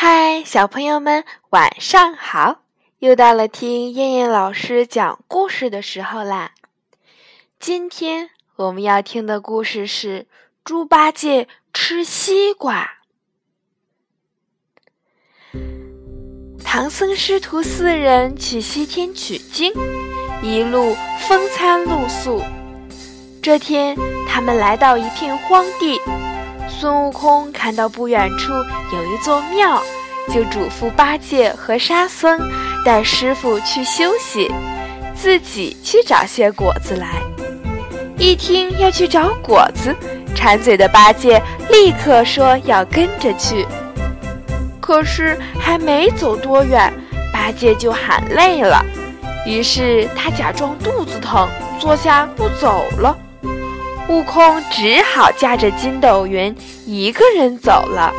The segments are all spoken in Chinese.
嗨，小朋友们，晚上好！又到了听燕燕老师讲故事的时候啦。今天我们要听的故事是《猪八戒吃西瓜》。唐僧师徒四人去西天取经，一路风餐露宿。这天，他们来到一片荒地。孙悟空看到不远处有一座庙，就嘱咐八戒和沙僧带师傅去休息，自己去找些果子来。一听要去找果子，馋嘴的八戒立刻说要跟着去。可是还没走多远，八戒就喊累了，于是他假装肚子疼，坐下不走了。悟空只好驾着筋斗云一个人走了。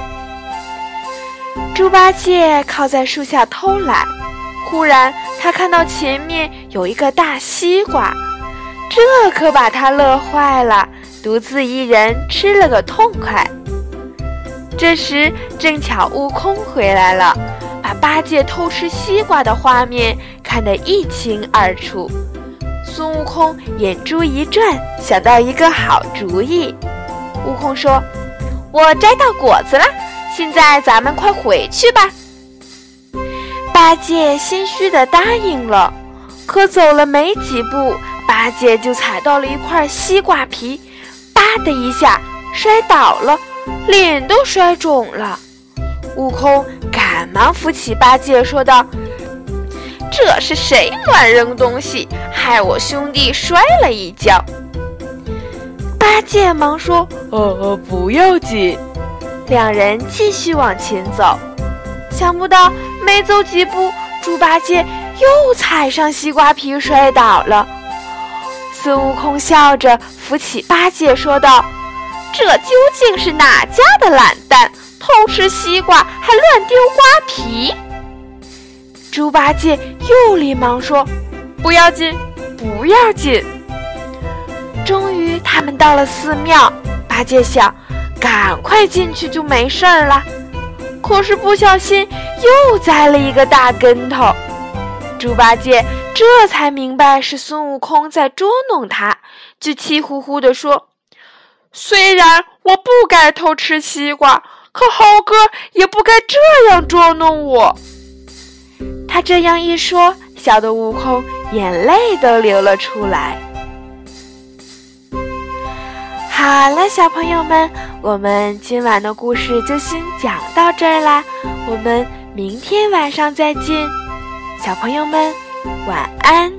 猪八戒靠在树下偷懒，忽然他看到前面有一个大西瓜，这可把他乐坏了，独自一人吃了个痛快。这时正巧悟空回来了，把八戒偷吃西瓜的画面看得一清二楚。孙悟空眼珠一转，想到一个好主意。悟空说：“我摘到果子了，现在咱们快回去吧。”八戒心虚的答应了。可走了没几步，八戒就踩到了一块西瓜皮，叭的一下摔倒了，脸都摔肿了。悟空赶忙扶起八戒，说道。这是谁乱扔东西，害我兄弟摔了一跤？八戒忙说：“呃，不要紧。”两人继续往前走，想不到没走几步，猪八戒又踩上西瓜皮摔倒了。孙悟空笑着扶起八戒，说道：“这究竟是哪家的懒蛋，偷吃西瓜还乱丢瓜皮？”猪八戒又连忙说：“不要紧，不要紧。”终于，他们到了寺庙。八戒想，赶快进去就没事儿了。可是不小心又栽了一个大跟头。猪八戒这才明白是孙悟空在捉弄他，就气呼呼地说：“虽然我不该偷吃西瓜，可猴哥也不该这样捉弄我。”他这样一说，笑得悟空眼泪都流了出来。好了，小朋友们，我们今晚的故事就先讲到这儿啦，我们明天晚上再见，小朋友们晚安。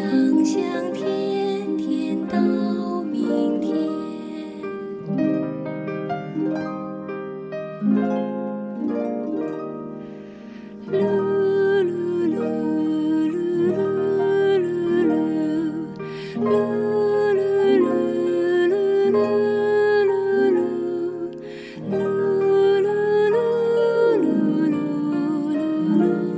Luna.